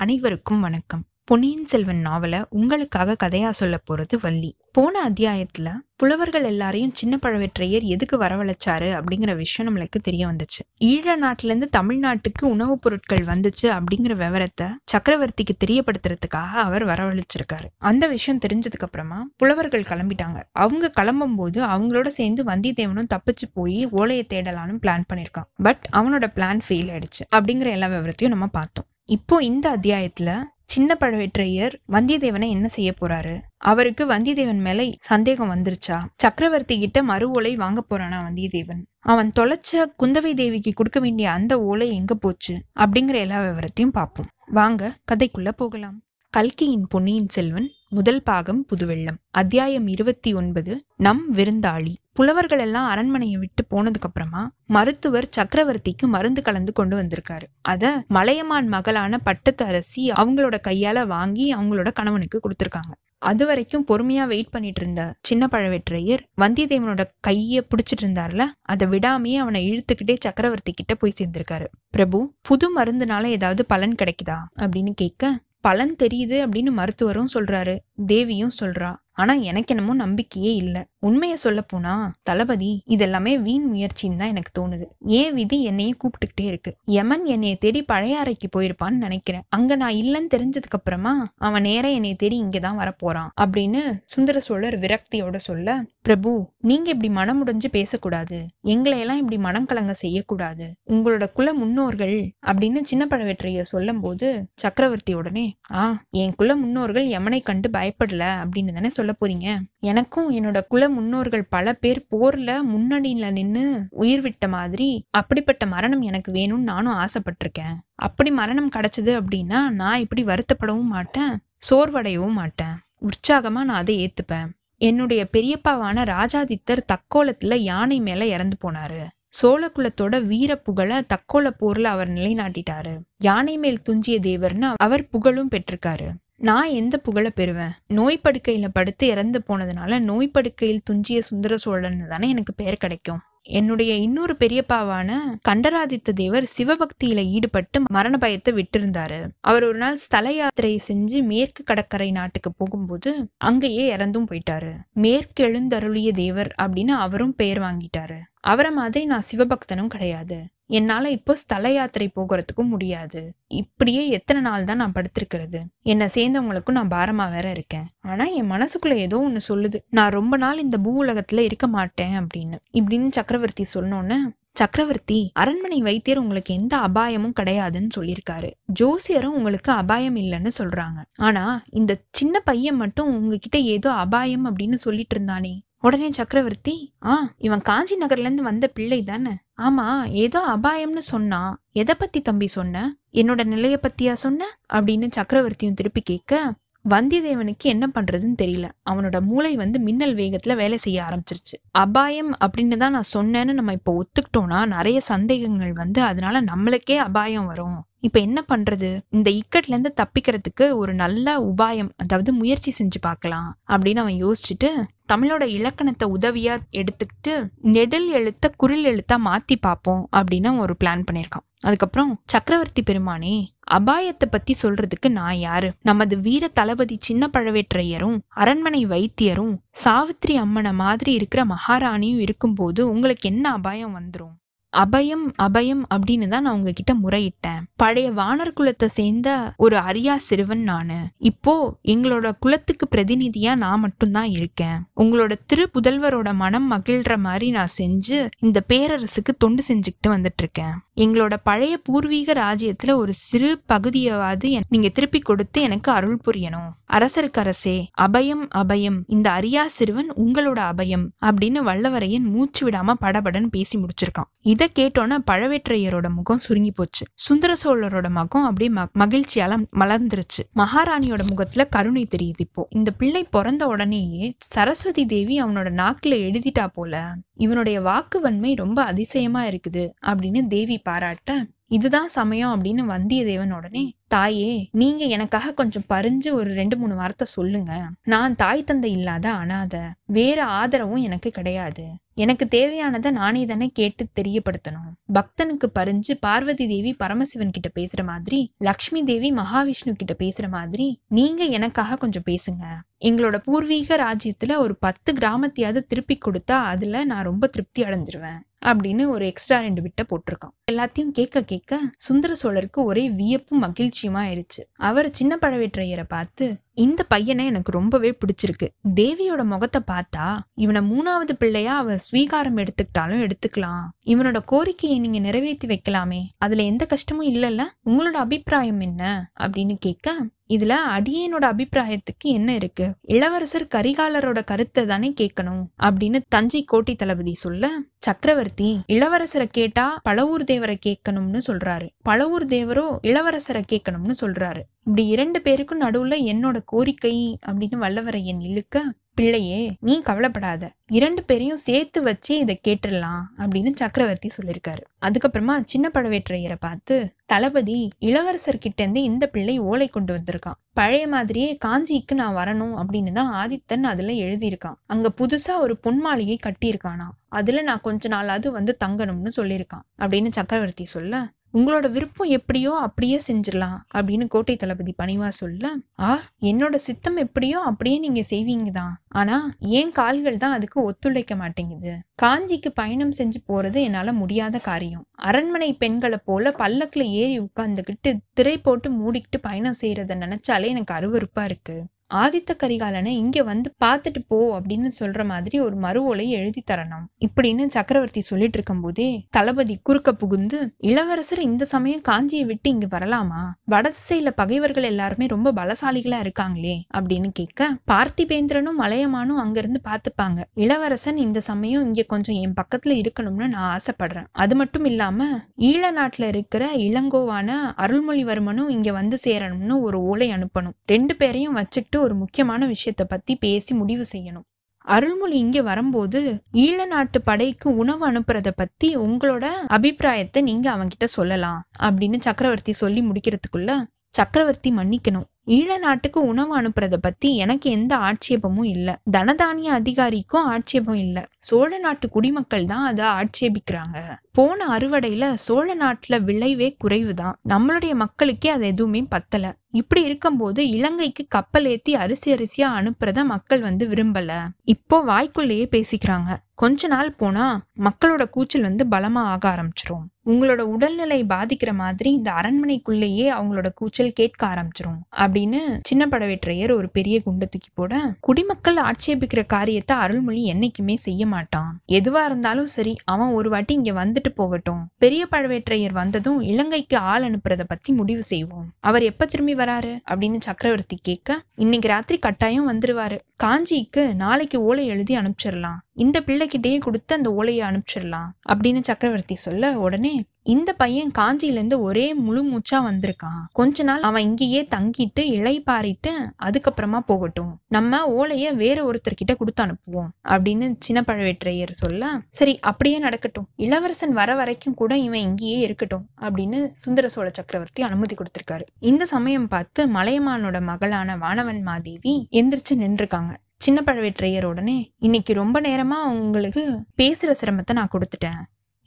அனைவருக்கும் வணக்கம். பொன்னியின் செல்வன் நாவல உங்களுக்காக கதையா சொல்ல போறது வள்ளி. போன அத்தியாயத்துல புலவர்கள் எல்லாரையும் சின்ன பழவேற்றையர் எதுக்கு வரவழைச்சாரு அப்படிங்கிற விஷயம் நம்மளுக்கு தெரிய வந்துச்சு. ஈழ நாட்டுல இருந்து தமிழ்நாட்டுக்கு உணவுப் பொருட்கள் வந்துச்சு அப்படிங்கிற விவரத்தை சக்கரவர்த்திக்கு தெரியப்படுத்துறதுக்காக அவர் வரவழைச்சிருக்காரு. அந்த விஷயம் தெரிஞ்சதுக்கு அப்புறமா புலவர்கள் கிளம்பிட்டாங்க. அவங்க கிளம்பும் போது அவங்களோட சேர்ந்து வந்தியத்தேவனும் தப்பிச்சு போய் ஓலையை தேடலான்னு பிளான் பண்ணிருக்கான் பட் அவனோட பிளான் ஃபெயில் ஆயிடுச்சு அப்படிங்கிற எல்லா விவரத்தையும் நம்ம பார்த்தோம். இப்போ இந்த அத்தியாயத்துல சின்ன பழவேற்றையர் வந்தியத்தேவனை என்ன செய்ய போறாரு? அவருக்கு வந்தியத்தேவன் மேல சந்தேகம் வந்துருச்சா? சக்கரவர்த்தி கிட்ட மறு ஓலை வாங்க போறானா வந்தியத்தேவன்? அவன் தொலைச்ச குந்தவை தேவிக்கு கொடுக்க வேண்டிய அந்த ஓலை எங்க போச்சு? அப்படிங்கிற எல்லா விவரத்தையும் பார்ப்போம். வாங்க கதைக்குள்ள போகலாம். கல்கியின் பொன்னியின் செல்வன் முதல் பாகம் புதுவெள்ளம் அத்தியாயம் இருபத்தி ஒன்பது நம் விருந்தாளி. புலவர்கள் எல்லாம் அரண்மனையை விட்டு போனதுக்கு அப்புறமா மருத்துவர் சக்கரவர்த்திக்கு மருந்து கலந்து கொண்டு வந்திருக்காரு. அத மலையமான் மகளான பட்டத்து அரசி அவங்களோட கையால வாங்கி அவங்களோட கணவனுக்கு கொடுத்துருக்காங்க. அது வரைக்கும் பொறுமையா வெயிட் பண்ணிட்டு இருந்த சின்ன பழவேற்றையர் வந்தியத்தேவனோட கைய பிடிச்சிட்டு இருந்தார்ல அதை விடாமையே அவனை இழுத்துக்கிட்டே சக்கரவர்த்தி கிட்ட போய் சேர்ந்திருக்காரு. பிரபு புது மருந்துனால ஏதாவது பலன் கிடைக்குதா? அப்படின்னு கேட்க பலன் தெரியுது அப்படின்னு மருத்துவரும் சொல்றாரு தேவியும் சொல்றா. ஆனா எனக்கு என்னமோ நம்பிக்கையே இல்லை. உண்மைய சொல்ல போனா தளபதி இதெல்லாமே வீண் முயற்சின்னு தான் எனக்கு தோணுது. ஏன் விதி என்னையே கூப்பிட்டுக்கிட்டே இருக்கு? யமன் என்னைய தேடி பழைய அறைக்கு போயிருப்பான்னு நினைக்கிறேன். அங்க நான் இல்லைன்னு தெரிஞ்சதுக்கு அப்புறமா அவன் நேரா என்னைய தேடி இங்கதான் வரப்போறான் அப்படின்னு சுந்தர சோழர் விரக்தியோட சொல்ல பிரபு நீங்க இப்படி மனமுடைஞ்சு பேசக்கூடாது. எங்களை எல்லாம் இப்படி மனம் கலங்க செய்யக்கூடாது. உங்களோட குல முன்னோர்கள் அப்படின்னு சின்ன பழவேற்றைய சொல்லும் போது சக்கரவர்த்தி உடனே ஆ என் குல முன்னோர்கள் யமனை கண்டு பயப்படல அப்படின்னு தானே சொல்ல போறீங்க. எனக்கும் என்னோட குல முன்னோர்கள் பல பேர் போர்ல முன்னணியில நின்னு உயிர் விட்ட மாதிரி அப்படிப்பட்ட மரணம் எனக்கு வேணும்னு நானும் ஆசைப்பட்டிருக்கேன். அப்படி மரணம் கிடைச்சது அப்படின்னா நான் இப்படி வருத்தப்படவும் மாட்டேன் சோர்வடையவும் மாட்டேன். உற்சாகமா நான் அதை ஏத்துப்பேன். என்னுடைய பெரியப்பாவான ராஜாதித்தர் தக்கோலத்துல யானை மேல இறந்து போனாரு. சோழகுலத்தோட வீர புகழ தக்கோல போர்ல அவர் நிலைநாட்டிட்டாரு. யானை மேல் துஞ்சிய தேவர்னு அவர் புகழும் பெற்றிருக்காரு. நான் எந்த புகழை பெறுவேன்? நோய் படுக்கையில படுத்து இறந்து போனதுனால நோய் படுக்கையில் துஞ்சிய சுந்தர சோழன் தானே எனக்கு பெயர் கிடைக்கும். என்னுடைய இன்னொரு பெரியப்பாவான கண்டராதித்த தேவர் சிவபக்தியில ஈடுபட்டு மரண பயத்தை விட்டிருந்தாரு. அவர் ஒரு நாள் ஸ்தல யாத்திரை செஞ்சு மேற்கு கடற்கரை நாட்டுக்கு போகும்போது அங்கேயே இறந்தும் போயிட்டாரு. மேற்கு எழுந்தருளிய தேவர் அப்படின்னு அவரும் பெயர் வாங்கிட்டாரு. அவரை மாதிரி நான் சிவபக்தனும் கிடையாது. என்னால இப்போ ஸ்தல யாத்திரை போகிறதுக்கும் முடியாது. இப்படியே எத்தனை நாள் தான் நான் படுத்திருக்கிறது? என்னை சேர்ந்தவங்களுக்கும் நான் பாரமா வேற இருக்கேன். ஆனா என் மனசுக்குள்ள ஏதோ ஒன்று சொல்லுது. நான் ரொம்ப நாள் இந்த பூ உலகத்துல இருக்க மாட்டேன் அப்படின்னு. இப்படின்னு சக்கரவர்த்தி சொன்னோன்னு சக்கரவர்த்தி அரண்மனை வைத்தியர் உங்களுக்கு எந்த அபாயமும் கிடையாதுன்னு சொல்லியிருக்காரு. ஜோசியரும் உங்களுக்கு அபாயம் இல்லைன்னு சொல்றாங்க. ஆனா இந்த சின்ன பையன் மட்டும் உங்ககிட்ட ஏதோ அபாயம் அப்படின்னு சொல்லிட்டு இருந்தானே உடனே சக்கரவர்த்தி ஆ இவன் காஞ்சி நகர்ல இருந்து வந்த பிள்ளை தானே? ஆமா ஏதோ அபாயம்னு சொன்னா. எதை பத்தி தம்பி சொன்ன? என்னோட நிலைய பத்தியா சொன்ன? அப்படின்னு சக்கரவர்த்தியும் திருப்பி கேட்க வந்தியத்தேவனுக்கு என்ன பண்றதுன்னு தெரியல. அவனோட மூளை வந்து மின்னல் வேகத்துல வேலை செய்ய ஆரம்பிச்சிருச்சு. அபாயம் அப்படின்னு தான் நான் சொன்னேன்னு நம்ம இப்போ ஒத்துக்கிட்டோம்னா நிறைய சந்தேகங்கள் வந்து அதனால நம்மளுக்கே அபாயம் வரும். இப்போ என்ன பண்றது? இந்த இக்கட்ல இருந்து தப்பிக்கிறதுக்கு ஒரு நல்ல உபாயம் அதாவது முயற்சி செஞ்சு பார்க்கலாம் அப்படின்னு அவன் யோசிச்சுட்டு தமிழோட இலக்கணத்தை உதவியா எடுத்துக்கிட்டு நெடில் எழுத்த குரில் எழுத்தா மாத்தி பார்ப்போம் அப்படின்னு ஒரு பிளான் பண்ணியிருக்கான். அதுக்கப்புறம் சக்கரவர்த்தி பெருமானே அபாயத்தை பத்தி சொல்றதுக்கு நான் யாரு? நமது வீர தளபதி சின்ன பழவேற்றையரும் அரண்மனை வைத்தியரும் சாவித்ரி அம்மனை மாதிரி இருக்கிற மகாராணியும் இருக்கும்போது உங்களுக்கு என்ன அபாயம் வந்துடும் அபயம் அபயம் அப்படின்னு தான் நான் உங்ககிட்ட முறையிட்டேன். பழைய வானர் குலத்தை சேர்ந்த ஒரு அரியா சிறுவன் நானு. இப்போ எங்களோட குலத்துக்கு பிரதிநிதியா நான் மட்டும்தான் இருக்கேன். உங்களோட திரு புதல்வரோட மனம் மகிழ்ற மாதிரி நான் செஞ்சு இந்த பேரரசுக்கு தொண்டு செஞ்சுக்கிட்டு வந்துட்டு இருக்கேன். எங்களோட பழைய பூர்வீக ராஜ்யத்துல ஒரு சிறு பகுதியாவது நீங்க திருப்பி கொடுத்து எனக்கு அருள் புரியணும். அரசருக்கு அரசே அபயம் அபயம் இந்த அரியா சிறுவன் உங்களோட அபயம் அப்படின்னு வல்லவரையன் மூச்சு விடாம படபடன்னு பேசி முடிச்சிருக்கான். இதை கேட்டோன்னா பழவேற்றையரோட முகம் சுருங்கி போச்சு. சுந்தர சோழரோட முகம் அப்படியே மகிழ்ச்சியால மலர்ந்துருச்சு. மகாராணியோட முகத்துல கருணை தெரியுது இப்போ. இந்த பிள்ளை பிறந்த உடனேயே சரஸ்வதி தேவி அவனோட நாக்குல எழுதிட்டா போல இவனுடைய வாக்கு வன்மை ரொம்ப அதிசயமா இருக்குது அப்படின்னு தேவி பாராட்ட இதுதான் சமயம் அப்படின்னு வந்தியத்தேவன் உடனே தாயே நீங்க எனக்காக கொஞ்சம் பறிஞ்சு ஒரு ரெண்டு மூணு வார்த்தை சொல்லுங்க. நான் தாய் தந்தை இல்லாத அனாத வேற ஆதரவும் எனக்கு கிடையாது. எனக்கு தேவையானதை நானே தானே கேட்டு தெரியப்படுத்தணும். பக்தனுக்கு பறிஞ்சு பார்வதி தேவி பரமசிவன் கிட்ட பேசுற மாதிரி லக்ஷ்மி தேவி மகாவிஷ்ணு கிட்ட பேசுற மாதிரி நீங்க எனக்காக கொஞ்சம் பேசுங்க. எங்களோட பூர்வீக ராஜ்யத்துல ஒரு பத்து கிராமத்தையாவது திருப்பி கொடுத்தா அதுல நான் ரொம்ப திருப்தி அடைஞ்சிருவேன். அப்படின்னு ஒரு எக்ஸ்ட்ரா ரெண்டு விட்ட போட்டிருக்கான். எல்லாத்தையும் கேட்க கேட்க சுந்தர சோழருக்கு ஒரே வியப்பும் மகிழ்ச்சியுமா ஆயிடுச்சு அவர் சின்ன பழவேற்றையரை பார்த்து இந்த பையனை எனக்கு ரொம்பவே பிடிச்சிருக்கு. தேவியோட முகத்தை பார்த்தா இவனை மூணாவது பிள்ளையா அவ ஸ்வீகாரம் எடுத்துக்கிட்டாலும் எடுத்துக்கலாம். இவனோட கோரிக்கையை நீங்க நிறைவேற்றி வைக்கலாமே. அதுல எந்த கஷ்டமும் இல்லைல்ல. உங்களோட அபிப்பிராயம் என்ன? அப்படின்னு கேட்க இதுல அடியேனோட அபிப்பிராயத்துக்கு என்ன இருக்கு? இளவரசர் கரிகாலரோட கருத்தை தானே கேட்கணும் அப்படின்னு தஞ்சை கோட்டை தளபதி சொல்ல சக்கரவர்த்தி இளவரசரை கேட்டா பழவூர் தேவரை கேட்கணும்னு சொல்றாரு. பழவூர் தேவரோ இளவரசரை கேட்கணும்னு சொல்றாரு. இப்படி இரண்டு பேருக்கும் நடுவுல என்னோட கோரிக்கை அப்படின்னு வல்லவரையன் இழுக்க பிள்ளையே நீ கவலைப்படாத. இரண்டு பேரையும் சேர்த்து வச்சு இதை கேட்டுடலாம் அப்படின்னு சக்கரவர்த்தி சொல்லியிருக்காரு அதுக்கப்புறமா சின்ன பழவேற்றையரை பார்த்து தளபதி இளவரசர் கிட்ட இருந்து இந்த பிள்ளை ஓலை கொண்டு வந்திருக்கான். பழைய மாதிரியே காஞ்சிக்கு நான் வரணும் அப்படின்னு தான் ஆதித்தன் அதுல எழுதியிருக்கான். அங்க புதுசா ஒரு பொன் மாளிகை கட்டியிருக்கானா. அதுல நான் கொஞ்ச நாளாவது வந்து தங்கணும்னு சொல்லியிருக்கான் அப்படின்னு சக்கரவர்த்தி சொல்ல உங்களோட விருப்பம் எப்படியோ அப்படியே செஞ்சிடலாம் அப்படின்னு கோட்டை தளபதி பணிவா சொல்ல ஆ என்னோட சித்தம் எப்படியோ அப்படியே நீங்க செய்வீங்க தான். ஆனா ஏன் கால்கள் தான் அதுக்கு ஒத்துழைக்க மாட்டேங்குது? காஞ்சிக்கு பயணம் செஞ்சு போறது என்னால முடியாத காரியம். அரண்மனை பெண்களை போல பல்லக்குல ஏறி உட்கார்ந்துகிட்டு திரை போட்டு மூடிக்கிட்டு பயணம் செய்யறத நினைச்சாலே எனக்கு அருவறுப்பா இருக்கு. ஆதித்த கரிகாலனை இங்கே வந்து பார்த்துட்டு போ அப்படின்னு சொல்ற மாதிரி ஒரு மறு எழுதி தரணும். இப்படின்னு சக்கரவர்த்தி சொல்லிட்டு இருக்கும்போதே தளபதி குறுக்க புகுந்து இளவரசர் இந்த சமயம் காஞ்சியை விட்டு இங்க வரலாமா? வடதிசையில பகைவர்கள் எல்லாருமே ரொம்ப பலசாலிகளா இருக்காங்களே அப்படின்னு கேட்க பார்த்திபேந்திரனும் மலையமானும் அங்கிருந்து பார்த்துப்பாங்க. இளவரசன் இந்த சமயம் இங்க கொஞ்சம் என் பக்கத்துல இருக்கணும்னு நான் ஆசைப்படுறேன். அது மட்டும் இல்லாம ஈழ நாட்டுல இருக்கிற இளங்கோவான அருள்மொழிவர்மனும் இங்க வந்து சேரணும்னு ஒரு ஓலை அனுப்பணும். ரெண்டு பேரையும் வச்சுக்கிட்டு ஒரு முக்கியமான விஷயத்தை பத்தி பேசி முடிவு செய்யணும். அருள்மொழி இங்க வரும்போது ஈழ நாட்டு படைக்கு உணவு அனுப்புறத பத்தி உங்களோட அபிப்பிராயத்தை நீங்க அவன்கிட்ட சொல்லலாம் அப்படின்னு சக்கரவர்த்தி சொல்லி முடிக்கிறதுக்குள்ள சக்கரவர்த்தி மன்னிக்கணும். ஈழ நாட்டுக்கு உணவு அனுப்புறத பத்தி எனக்கு எந்த ஆட்சேபமும் இல்ல. தனதானிய அதிகாரிக்கும் ஆட்சேபம் இல்ல. சோழ நாட்டு குடிமக்கள் தான் அதை ஆட்சேபிக்கிறாங்க. போன அறுவடையில சோழ நாட்டுல விளைவே குறைவுதான். நம்மளுடைய மக்களுக்கே அது எதுவுமே பத்தல. இப்படி இருக்கும்போது இலங்கைக்கு கப்பல் ஏத்தி அரிசி அரிசியா அனுப்புறத மக்கள் வந்து விரும்பல. இப்போ வாய்க்குள்ளேயே பேசிக்கிறாங்க. கொஞ்ச நாள் போனா மக்களோட கூச்சல் வந்து பலமா ஆக ஆரம்பிச்சிரும். உங்களோட உடல்நிலை பாதிக்கிற மாதிரி இந்த அரண்மனைக்குள்ளேயே அவங்களோட கூச்சல் கேட்க ஆரம்பிச்சிரும் அப்படின்னு சின்ன படவேற்றையர் ஒரு பெரிய குண்டு தூக்கி போட குடிமக்கள் ஆட்சேபிக்கிற காரியத்தை அருள்மொழி என்னைக்குமே செய்ய மாட்டான். எதுவா இருந்தாலும் சரி அவன் ஒரு வாட்டி இங்க வந்துட்டு போகட்டும். பெரிய பழவேற்றையர் வந்ததும் இலங்கைக்கு ஆள் அனுப்புறத பத்தி முடிவு செய்வோம். அவர் எப்ப திரும்பி வராரு அப்படின்னு சக்கரவர்த்தி கேட்க இன்னைக்கு ராத்திரி கட்டாயம் வந்துருவாரு. காஞ்சிக்கு நாளைக்கு ஓலை எழுதி அனுப்பிச்சிடலாம் இந்த பிள்ளைகிட்டயே கொடுத்து அந்த ஓலையை அனுப்பிச்சிடலாம் அப்படின்னு சக்கரவர்த்தி சொல்ல உடனே இந்த பையன் காஞ்சியிலேருந்து ஒரே முழு மூச்சா வந்திருக்கான். கொஞ்ச நாள் அவன் இங்கேயே தங்கிட்டு இலை பாறிட்டு அதுக்கப்புறமா போகட்டும். நம்ம ஓலைய வேற ஒருத்தர்கிட்ட கொடுத்து அனுப்புவோம் அப்படின்னு சின்ன பழவேற்றையர் சொல்ல சரி அப்படியே நடக்கட்டும். இளவரசன் வர வரைக்கும் கூட இவன் இங்கேயே இருக்கட்டும் அப்படின்னு சுந்தர சோழ சக்கரவர்த்தி அனுமதி கொடுத்திருக்காரு. இந்த சமயம் பார்த்து மலையமானோட மகளான வானவன் மாதேவி எந்திரிச்சு நின்றுருக்காங்க. சின்ன பழவேற்றையர் உடனே இன்னைக்கு ரொம்ப நேரமா உங்களுக்கு பேசுற சிரமத்தை நான் கொடுத்துட்டேன்.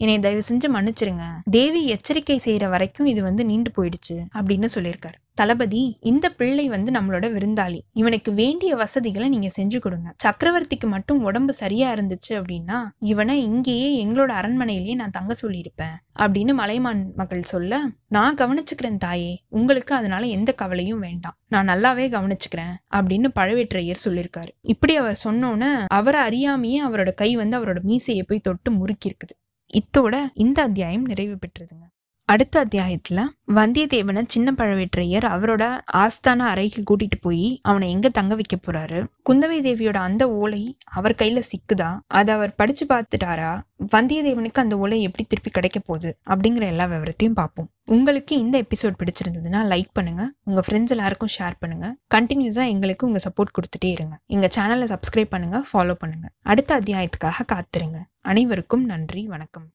என்னை தயவு செஞ்சு மன்னிச்சிருங்க. தேவி எச்சரிக்கை செய்யற வரைக்கும் இது வந்து நீண்டு போயிடுச்சு அப்படின்னு சொல்லியிருக்காரு. தளபதி இந்த பிள்ளை வந்து நம்மளோட விருந்தாளி. இவனுக்கு வேண்டிய வசதிகளை நீங்க செஞ்சு கொடுங்க. சக்கரவர்த்திக்கு மட்டும் உடம்பு சரியா இருந்துச்சு அப்படின்னா இவனை இங்கேயே எங்களோட அரண்மனையிலேயே நான் தங்க சொல்லியிருப்பேன் அப்படின்னு மலைமான் மகள் சொல்ல நான் கவனிச்சுக்கிறேன் தாயே. உங்களுக்கு அதனால எந்த கவலையும் வேண்டாம். நான் நல்லாவே கவனிச்சுக்கிறேன் அப்படின்னு பழவேற்றையர் சொல்லியிருக்காரு. இப்படி அவர் சொன்னோன்னு அவரை அறியாமையே அவரோட கை வந்து அவரோட மீசையை போய் தொட்டு முறுக்கி இருக்குது இத்தோட இந்த அத்தியாயம் நிறைவு பெற்றதுங்க. அடுத்த அத்தியாயத்துல வந்தியத்தேவனை சின்ன பழவேற்றையர் அவரோட ஆஸ்தான அறைக்கு கூட்டிட்டு போய் அவனை எங்க தங்க வைக்க போறாரு? குந்தவை தேவியோட அந்த ஓலை அவர் கையில சிக்குதா? அதை அவர் படிச்சு பார்த்துட்டாரா? வந்தியத்தேவனுக்கு அந்த ஓலை எப்படி திருப்பி கிடைக்க போகுது? அப்படிங்கிற எல்லா விவரத்தையும் பார்ப்போம். உங்களுக்கு இந்த எபிசோட் பிடிச்சிருந்ததுன்னா லைக் பண்ணுங்க. உங்க ஃப்ரெண்ட்ஸ் எல்லாருக்கும் ஷேர் பண்ணுங்க. கண்டினியூஸா எங்களுக்கு உங்க சப்போர்ட் கொடுத்துட்டே இருங்க. எங்க சேனலை சப்ஸ்கிரைப் பண்ணுங்க ஃபாலோ பண்ணுங்க. அடுத்த அத்தியாயத்துக்காக காத்திருங்க. அனைவருக்கும் நன்றி வணக்கம்.